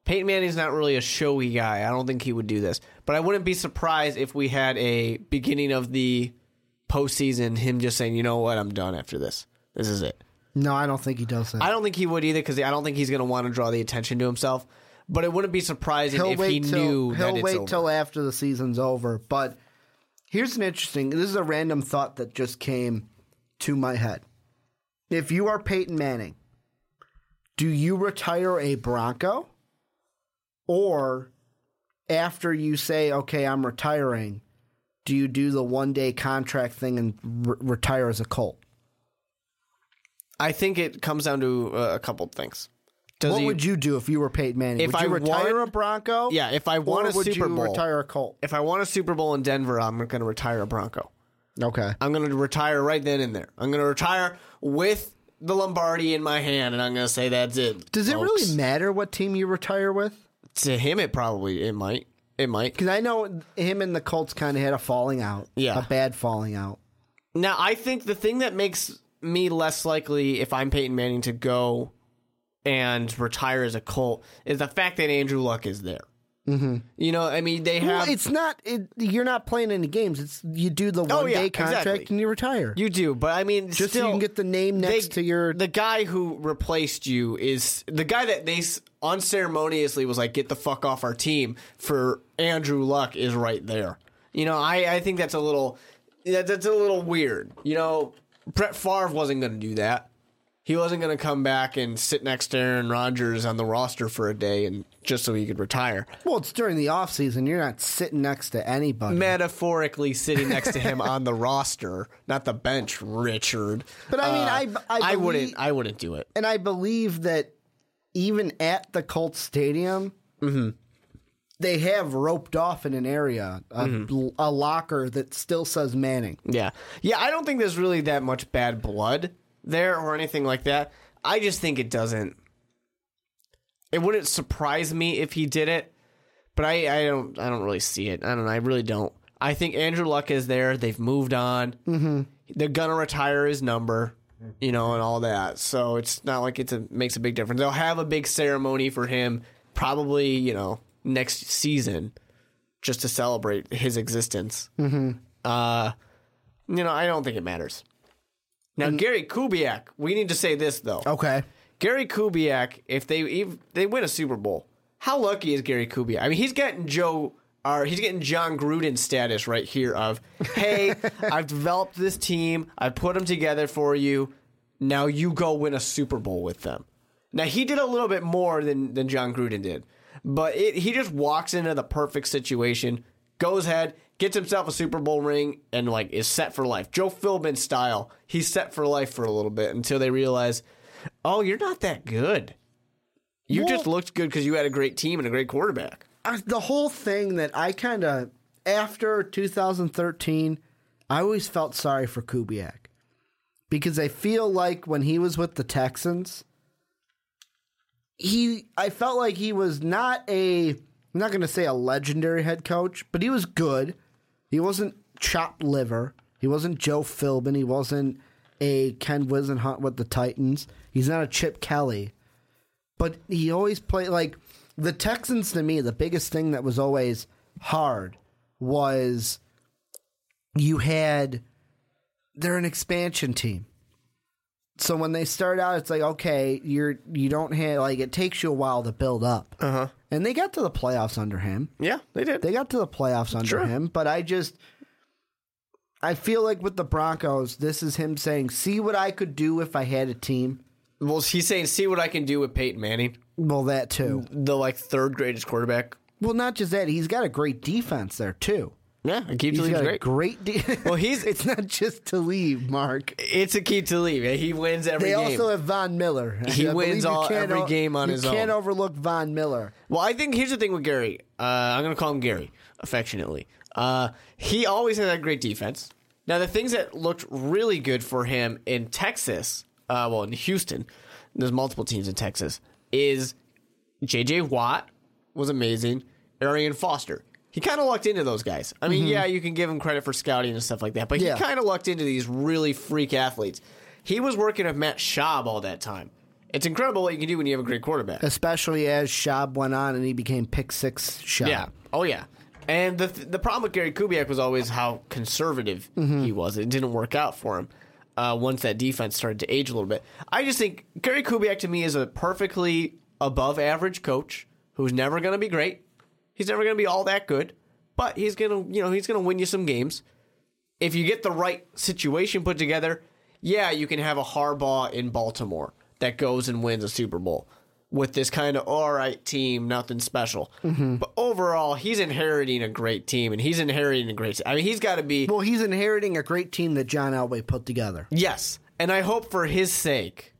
Peyton Manning's not really a showy guy. I don't think he would do this. But I wouldn't be surprised if we had a beginning of the postseason, him just saying, you know what, I'm done after this. This is it. No, I don't think he does that. I don't think he would either because I don't think he's going to want to draw the attention to himself. But it wouldn't be surprising he'll if he till knew he'll that it's wait over. till after the season's over. But here's an interesting. This is a random thought that just came to my head. If you are Peyton Manning, do you retire a Bronco, or after you say, "Okay, I'm retiring," do you do the one day contract thing and re- retire as a Colt? I think it comes down to uh, a couple things. Does what he, would you do if you were Peyton Manning? If would you I retire a Bronco? Yeah, if I want a Super Bowl- retire a Colt? if I want a Super Bowl in Denver, I'm going to retire a Bronco. Okay. I'm going to retire right then and there. I'm going to retire with the Lombardi in my hand, and I'm going to say that's it. Does it really matter what team you retire with? To him, it probably it might it might. Because I know him and the Colts kind of had a falling out. Yeah. A bad falling out. Now, I think the thing that makes me less likely if I'm Peyton Manning to go and retire as a Colt is the fact that Andrew Luck is there. Mm-hmm. You know, I mean, they Well, have it's not, it, you're not playing any games. It's You do the one Oh, yeah, day contract exactly. and you retire. You do, but I mean, Just so you can get the name next to your- The guy who replaced you is the guy that they unceremoniously was like, "Get the fuck off our team." For Andrew Luck is right there. You know, I I think that's a little that, that's a little weird. You know, Brett Favre wasn't going to do that. He wasn't going to come back and sit next to Aaron Rodgers on the roster for a day and just so he could retire. Well, it's during the off season. You're not sitting next to anybody. Metaphorically sitting next to him on the roster, not the bench, Richard. But I mean, I- I believe- wouldn't I wouldn't do it. and I believe that even at the Colts Stadium, Mm-hmm. they have roped off in an area a, Mm-hmm. a locker that still says Manning. Yeah. Yeah, I don't think there's really that much bad blood there or anything like that. I just think it doesn't it wouldn't surprise me if he did it, but I, I don't I don't really see it. I don't know, I really don't. I think Andrew Luck is there. They've moved on. Mm-hmm. They're gonna retire his number, you know, and all that. So it's not like it makes a big difference. They'll have a big ceremony for him, probably you know next season, just to celebrate his existence. Mm-hmm. Uh, you know, I don't think it matters. Now, Gary Kubiak, we need to say this though. Okay. Gary Kubiak, if they if they win a Super Bowl, how lucky is Gary Kubiak? I mean, he's getting Joe, or he's getting Jon Gruden status right here. Of [laughs] hey, I've developed this team, I put them together for you. Now you go win a Super Bowl with them. Now he did a little bit more than than Jon Gruden did, but it, he just walks into the perfect situation, goes ahead, gets himself a Super Bowl ring, and like is set for life. Joe Philbin style, he's set for life for a little bit until they realize, oh, you're not that good. You Well- just looked good because you had a great team and a great quarterback. I, the whole thing that I kind of after 2013, I always felt sorry for Kubiak because I feel like when he was with the Texans, he I felt like he was not a I'm not going to say a legendary head coach, but he was good. He wasn't chopped liver. He wasn't Joe Philbin. He wasn't a Ken Whisenhunt with the Titans. He's not a Chip Kelly but he always played like the Texans to me. The biggest thing that was always hard was you had they're an expansion team. So when they start out, it's like okay, you're you don't have like it takes you a while to build up. Uh huh. And they got to the playoffs under him. Yeah, they did. They got to the playoffs under Sure. him, but I just I feel like with the Broncos, this is him saying, "See what I could do if I had a team." well, he's saying, see what I can do with Peyton Manning, Well, that too. the like third greatest quarterback. Well, not just that, he's got a great defense there too. Yeah, Akeem He's Talib's got a great. great. De- [laughs] Well, he's- it's not just to leave, Mark. It's Aqib Talib. He wins every They game. also have Von Miller. He I wins all- every game on his own. you can't overlook Von Miller. Well, I think here's the thing with Gary. Uh, I'm going to call him Gary affectionately. Uh, he always had that great defense. Now, the things that looked really good for him in Texas, uh, well, in Houston, there's multiple teams in Texas, is J.J. Watt was amazing. Arian Foster. He kind of lucked into those guys. I mean, yeah, you can give him credit for scouting and stuff like that, but Mm-hmm. Yeah. he kind of lucked into these really freak athletes. He was working with Matt Schaub all that time. It's incredible what you can do when you have a great quarterback. Especially as Schaub went on and he became pick six Schaub. Yeah. Oh yeah. And the the problem with Gary Kubiak was always how conservative he was. It didn't work out for him. Uh, once that defense started to age a little bit, I just think Gary Kubiak to me is a perfectly above average coach who's never going to be great. He's never going to be all that good, but he's going to you know he's going to win you some games if you get the right situation put together, yeah, you can have a Harbaugh in Baltimore that goes and wins a Super Bowl with this kind of all right team, nothing special. Mm-hmm. But overall, he's inheriting a great team, and he's inheriting a great. I mean, he's got to be Well, he's inheriting a great team that John Elway put together. yes, and I hope for his sake,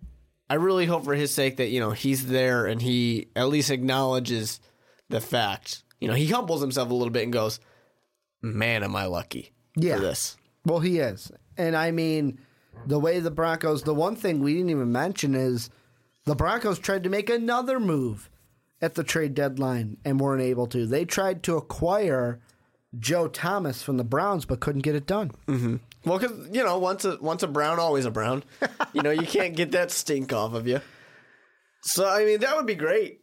I really hope for his sake that you know he's there and he at least acknowledges the fact. You know, he humbles himself a little bit and goes, "Man, am I lucky Yeah. for this." Well, he is. And I mean, the way the Broncos, the one thing we didn't even mention is the Broncos tried to make another move at the trade deadline and weren't able to. They tried to acquire Joe Thomas from the Browns but couldn't get it done. Mm-hmm. Well, because you know, once a once a brown, always a brown. [laughs] you know, you can't get that stink off of you. So I mean, that would be great.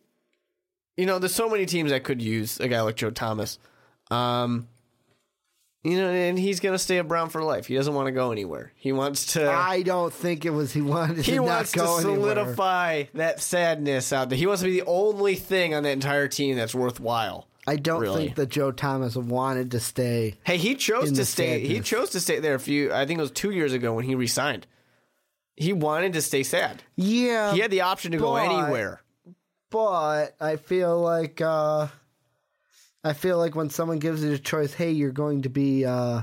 You know, there's so many teams that could use a guy like Joe Thomas. Um, you know, and he's gonna stay a Brown for life. He doesn't want to go anywhere. He wants to. I don't think it was he wanted to he not wants to go anywhere. solidify that sadness out there. He wants to be the only thing on that entire team that's worthwhile. I don't really. think that Joe Thomas wanted to stay. Hey, he chose to stay. He chose to stay there a few. I think it was two years ago when he resigned. He wanted to stay sad. Yeah, He had the option to go anywhere. But I feel like uh, I feel like when someone gives you the choice, hey, you're going to be uh,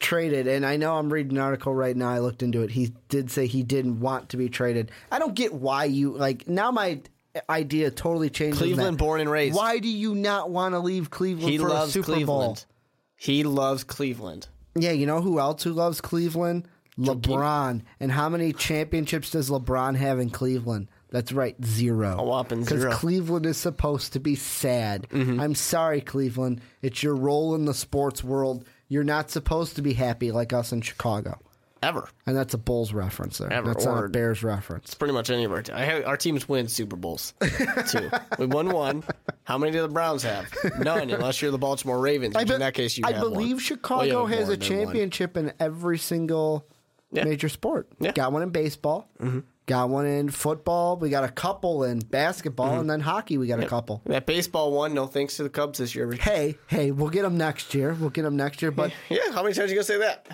traded, and I know I'm reading an article right now. I looked into it. He did say he didn't want to be traded. I don't get why you like now. My idea totally changed. Cleveland, born and raised. Why do you not want to leave Cleveland He for loves a Super Cleveland. Bowl? He loves Cleveland. Yeah, you know who else who loves Cleveland? LeBron. And how many championships does LeBron have in Cleveland? That's right, zero. A whopping Because zero. Mm-hmm. Cleveland is supposed to be sad. I'm sorry, Cleveland. It's your role in the sports world. You're not supposed to be happy like us in Chicago. Ever. And that's a Bulls reference there. Ever, that's not a Bears reference. It's Pretty much any of our I have, our teams win Super Bowls. Two. We won one. How many do the Browns have? None, unless you're the Baltimore Ravens. Be- in that case, you I have one. believe Well, Chicago you has a than one. championship in every single Yeah. major sport. Yeah. Mm-hmm. Got one in baseball. Got one in football. We got a couple in basketball, Mm-hmm. and then hockey. We got a couple. That baseball one, no thanks to the Cubs this year. Hey, hey, we'll get them next year. We'll get them next year. But [laughs] Yeah, how many times are you gonna say that?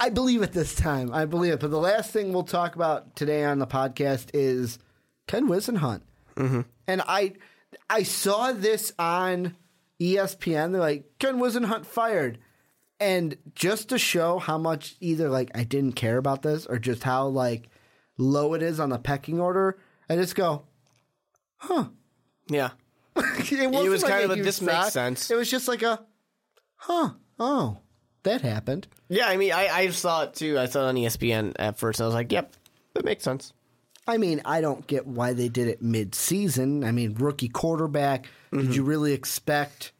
I believe it this time. I believe it. But the last thing we'll talk about today on the podcast is Ken Whisenhunt. Mm-hmm. And I, I saw this on ESPN. They're like Ken Whisenhunt fired, and just to show how much either like I didn't care about this or just how like low it is on the pecking order, I just go, huh. Yeah. [laughs] it, wasn't was kind of a, "This makes sense." It was just like a, huh, oh, that happened. Yeah, I mean, I, I saw it too. I saw it on ESPN at first. And I was like, yep, that makes sense. I mean, I don't get why they did it mid-season. I mean, rookie quarterback. Did mm-hmm. you really expect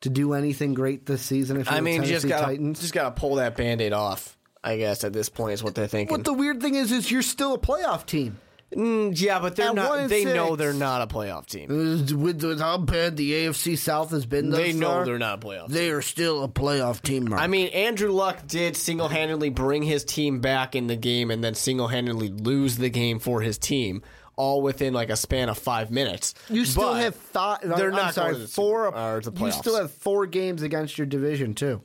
to do anything great this season? If you're I mean, just Titans, just gotta pull that band-aid off. I guess at this point is what they're thinking. what the weird thing is, is you're still a playoff team. Mm, yeah, but they're At one not. and They know they're not a playoff team. With, with how bad the AFC South has been, thus They know far, they're not a playoff. They are still a playoff team. Mark. I mean, Andrew Luck did single-handedly bring his team back in the game, and then single-handedly lose the game for his team, all within like a span of five minutes. you still But have thought. They're I'm not sorry, going to the four. The you still have four games against your division too.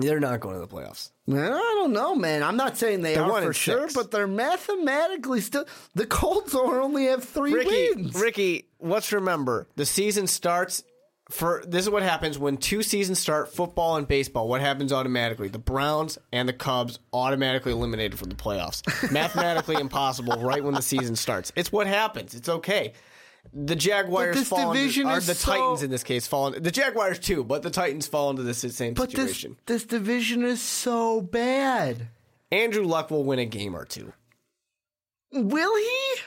They're not going to the playoffs. I don't know, man. I'm not saying they are for sure, but they're mathematically still. The Colts only have three Ricky, wins. Ricky, let's remember the season starts for this is what happens when two seasons start football and baseball. What happens automatically? The Browns and the Cubs automatically eliminated from the playoffs. [laughs] Mathematically impossible right when the season starts. It's what happens. It's okay. The Jaguars this fall division or is the so- Titans in this case fall into, the Jaguars too, but the Titans fall into this same But this situation. this division is so bad. Andrew Luck will win a game or two. Will he?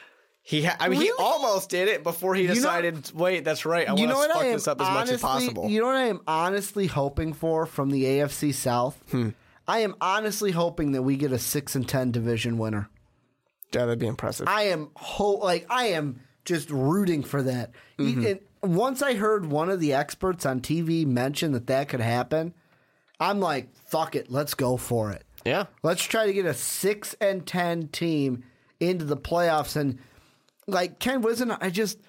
He, ha- I mean, he almost did it before he know- decided. Wait, that's right. I you want know to fuck this up as honestly, much as possible. You know what I am honestly hoping for from the AFC South? Hmm. I am honestly hoping that we get a six and ten division winner. yeah, that'd be impressive. I am ho- like I am just rooting for that. Mm-hmm. Once I heard one of the experts on TV mention that that could happen, I'm like, fuck it, let's go for it. yeah. Let's try to get a six and ten team into the playoffs. And like Ken Wizen, I just,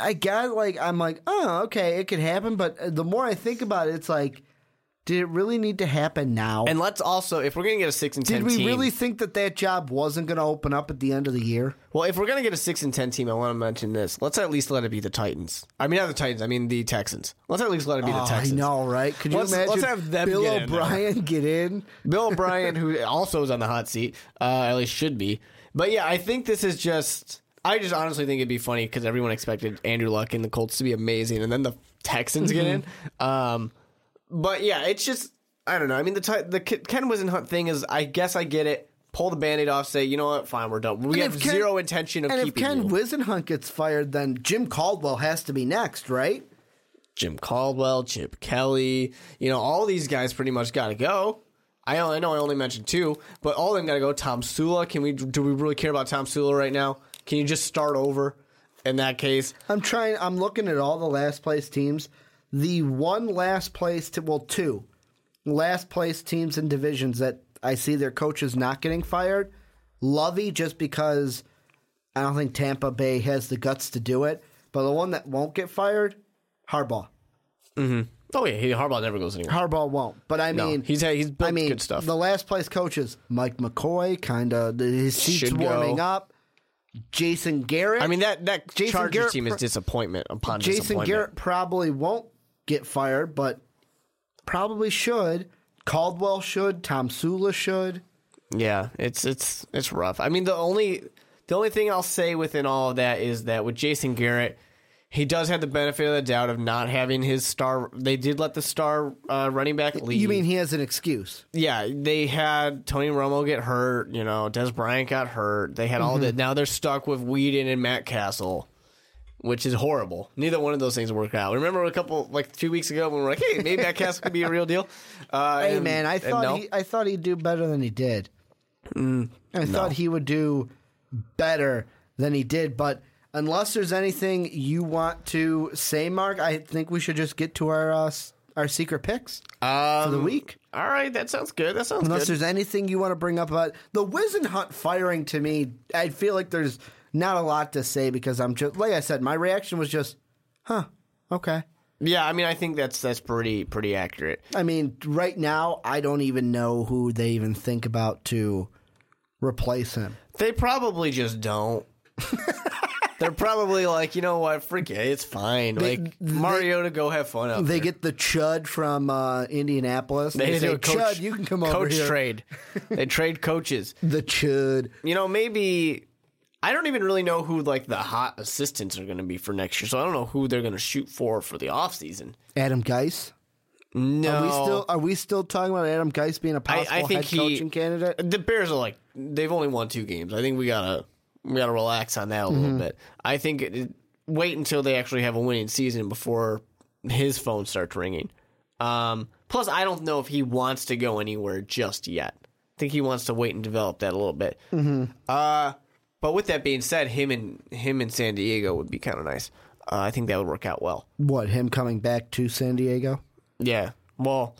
I got like, I'm like, oh, okay, it could happen. But the more I think about it, it's like, did it really need to happen now? And let's also, if we're gonna get a six and ten did we team, really think that that job wasn't going to open up at the end of the year? well, if we're gonna get a six and ten team, I want to mention this. Let's at least let it be the Titans. I mean, not the Titans. I mean the Texans. Let's at least let it be the Oh, I Texans. know, right? Could you Let's- imagine let's have them Bill get in. O'Brien get in? Bill [laughs] O'Brien, who also is on the hot seat, uh, at least should be. But yeah, I think this is just. I just honestly think it'd be funny because everyone expected Andrew Luck and the Colts to be amazing, and then the Texans get in. Mm-hmm. Um, but yeah, it's just I don't know. I mean, the the K- Ken Whisenhunt thing is, I guess I get it. Pull the band-aid off. Say, you know what? Fine, we're done. We And have Ken- zero intention of And if Ken you. Whisenhunt gets fired, then Jim Caldwell has to be next, right? Jim Caldwell, Chip Kelly, you know, all these guys pretty much got to go. I I know I only mentioned two, but all of them got to go. Tomsula, can we? Do we really care about Tomsula right now? Can you just start over? In that case, I'm trying. I'm looking at all the last place teams. The one last place to well, two last place teams and divisions that I see their coaches not getting fired. Lovie, just because I don't think Tampa Bay has the guts to do it. But the one that won't get fired, Harbaugh. Mm-hmm. Oh yeah, he, Harbaugh never goes anywhere. Harbaugh won't. But I No, mean, he's he's built I mean, good stuff. the last place coaches, Mike McCoy, kind of his seat's warming up. Jason Garrett. I mean that that Jason Chargers Garrett team is disappointment upon Jason disappointment. Garrett probably won't get fired, but probably should. Caldwell should. Tomsula should. Yeah, it's it's it's rough. I mean, the only the only thing I'll say within all of that is that with Jason Garrett, he does have the benefit of the doubt of not having his star. They did let the star uh, running back leave. You mean he has an excuse? Yeah, they had Tony Romo get hurt. You know, Dez Bryant got hurt. They had all Mm-hmm. that. Now they're stuck with Weeden and Matt Cassel, which is horrible. Neither one of those things work out. Remember a couple like two weeks ago when we were like, "Hey, maybe that Cassel could be a real deal." Uh, Hey and- man, I thought no. he, I thought he'd do better than he did. I thought he would do better than he did, but unless there's anything you want to say, Mark, I think we should just get to our uh, our secret picks for the Um, week. All right, that sounds good. That sounds good. Unless good. there's anything you want to bring up about the Whisenhunt firing to me, I feel like there's not a lot to say because I'm just like I said, my reaction was just, huh, okay. Yeah, I mean, I think that's that's pretty pretty accurate. I mean, right now, I don't even know who they even think about to replace him. They probably just don't. [laughs] They're probably like, you know what, forget it, it's fine. like Mario to go have fun up They there. get the Chud from uh, Indianapolis. They say, do a coach, Chud, you can come over coach here. trade. they trade coaches. [laughs] The Chud. You know, maybe I don't even really know who like the hot assistants are going to be for next year. So I don't know who they're going to shoot for for the offseason. Adam Gase. No, Are we still are we still talking about Adam Gase being a possible I think head he, coaching candidate? The Bears are like they've only won two games. I think we gotta we gotta relax on that a Mm-hmm. little bit. I think it, it- wait until they actually have a winning season before his phone starts ringing. Um, plus, I don't know if he wants to go anywhere just yet. I think he wants to wait and develop that a little bit. Mm-hmm. Uh, but with that being said, him and him in San Diego would be kind of nice. Uh, I think that would work out well. What him coming back to San Diego? Yeah. Well,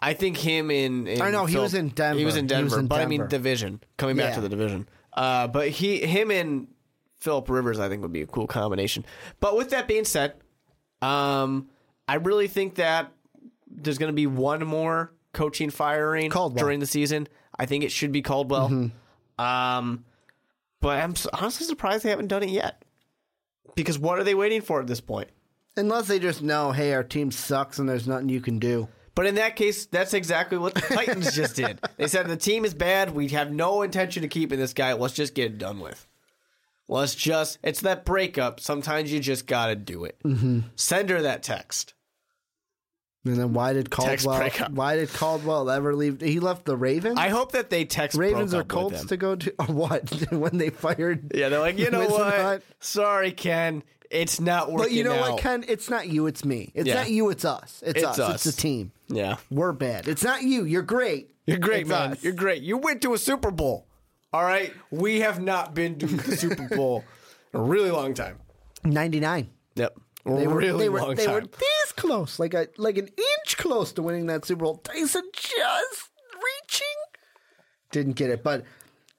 I think him in, in I know, he Phil- was in Denver. He was in Denver, in but I mean Denver. division. Coming back Yeah. to the division. Uh, but he him and Philip Rivers, I think, would be a cool combination. But with that being said, um, I really think that there's going to be one more coaching firing Caldwell. during the season. I think it should be Caldwell. Mm-hmm. Um, but I'm honestly surprised they haven't done it yet. Because what are they waiting for at this point? Unless they just know, hey, our team sucks and there's nothing you can do. But in that case, that's exactly what the Titans [laughs] just did. They said the team is bad. We have no intention of keeping this guy. Let's just get it done with. Let's just, it's that breakup. Sometimes you just got to do it. Mm-hmm. Send her that text. And then why did Caldwell? Why did Caldwell ever leave? He left the Ravens. I hope that they text Ravens or broke up with Colts to go to or what [laughs] when they fired? Yeah, they're like, you know what? Hunt? Sorry, Ken. It's not working But you know out. what, Ken? It's not you. It's me. It's Yeah. not you. It's us. It's, It's us. us. It's the team. Yeah. We're bad. It's not you. You're great. You're great, It's man. us. You're great. You went to a Super Bowl. All right? We have not been to the Super [laughs] Bowl in a really long time. Ninety nine. Yep. They were really they were long they time. were close, like a like an inch close to winning that Super Bowl. Dyson just reaching, didn't get it. But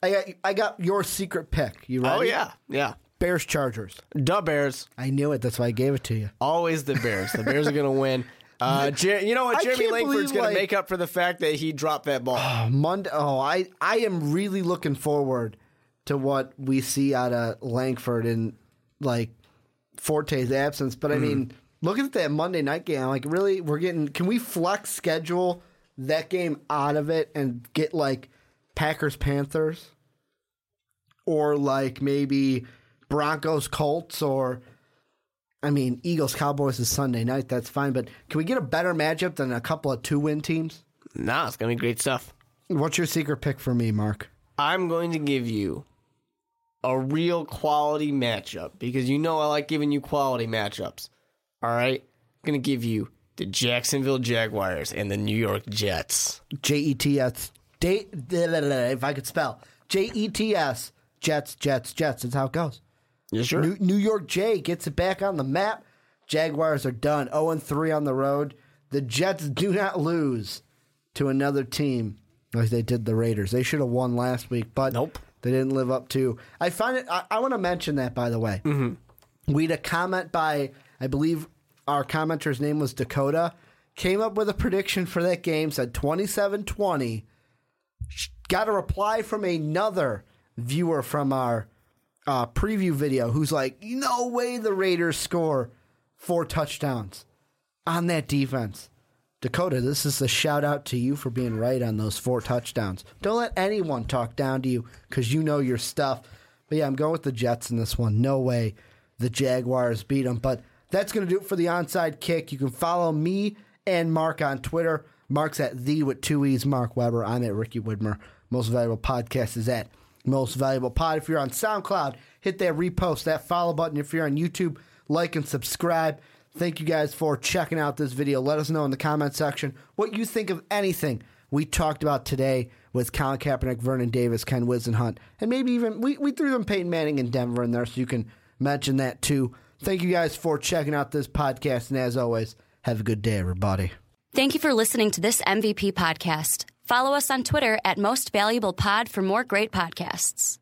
I got I got your secret pick. You ready? oh, yeah. Yeah. Bears Chargers. The Bears. I knew it. That's why I gave it to you. Always the Bears. The Bears are going [laughs] to win. Uh, Jer- you know what? Jeremy Langford's going like- to make up for the fact that he dropped that ball. Monday. Oh, I I am really looking forward to what we see out of Langford in like Forte's absence. But I mean, looking at that Monday night game, I'm like, really, we're getting. Can we flex schedule that game out of it and get like Packers Panthers, or like maybe Broncos Colts, or I mean Eagles Cowboys is Sunday night. That's fine, but can we get a better matchup than a couple of two win teams? nah, it's going to be great stuff. What's your secret pick for me, Mark? I'm going to give you a real quality matchup because you know I like giving you quality matchups. All right? I'm going to give you the Jacksonville Jaguars and the New York Jets. J E T S. If I could spell J E T S. Jets, Jets, Jets. That's how it goes. You sure? New, New York J gets it back on the map. Jaguars are done. 0 and 3 on the road. The Jets do not lose to another team like they did the Raiders. They should have won last week, but Nope. they didn't live up to. I find it. I, I want to mention that by the way. Mm-hmm. We had a comment by I believe our commenter's name was Dakota. came up with a prediction for that game, said 27 20. Got a reply from another viewer from our uh, preview video who's like, no way the Raiders score four touchdowns on that defense. Dakota, this is a shout out to you for being right on those four touchdowns. Don't let anyone talk down to you because you know your stuff. But yeah, I'm going with the Jets in this one. No way the Jaguars beat them. But that's going to do it for the onside kick. You can follow me and Mark on Twitter. Mark's at the with two E's, Mark Weber. I'm at Ricky Widmer. Most Valuable Podcast is at Most Valuable Pod. If you're on SoundCloud, hit that repost, that follow button. If you're on YouTube, like and subscribe. Thank you guys for checking out this video. Let us know in the comment section what you think of anything we talked about today with Colin Kaepernick, Vernon Davis, Ken Whisenhunt, and maybe even we, we threw them Peyton Manning in Denver in there, so you can mention that too. Thank you guys for checking out this podcast, and as always, have a good day, everybody. Thank you for listening to this MVP podcast. Follow us on Twitter at Most Valuable Pod for more great podcasts.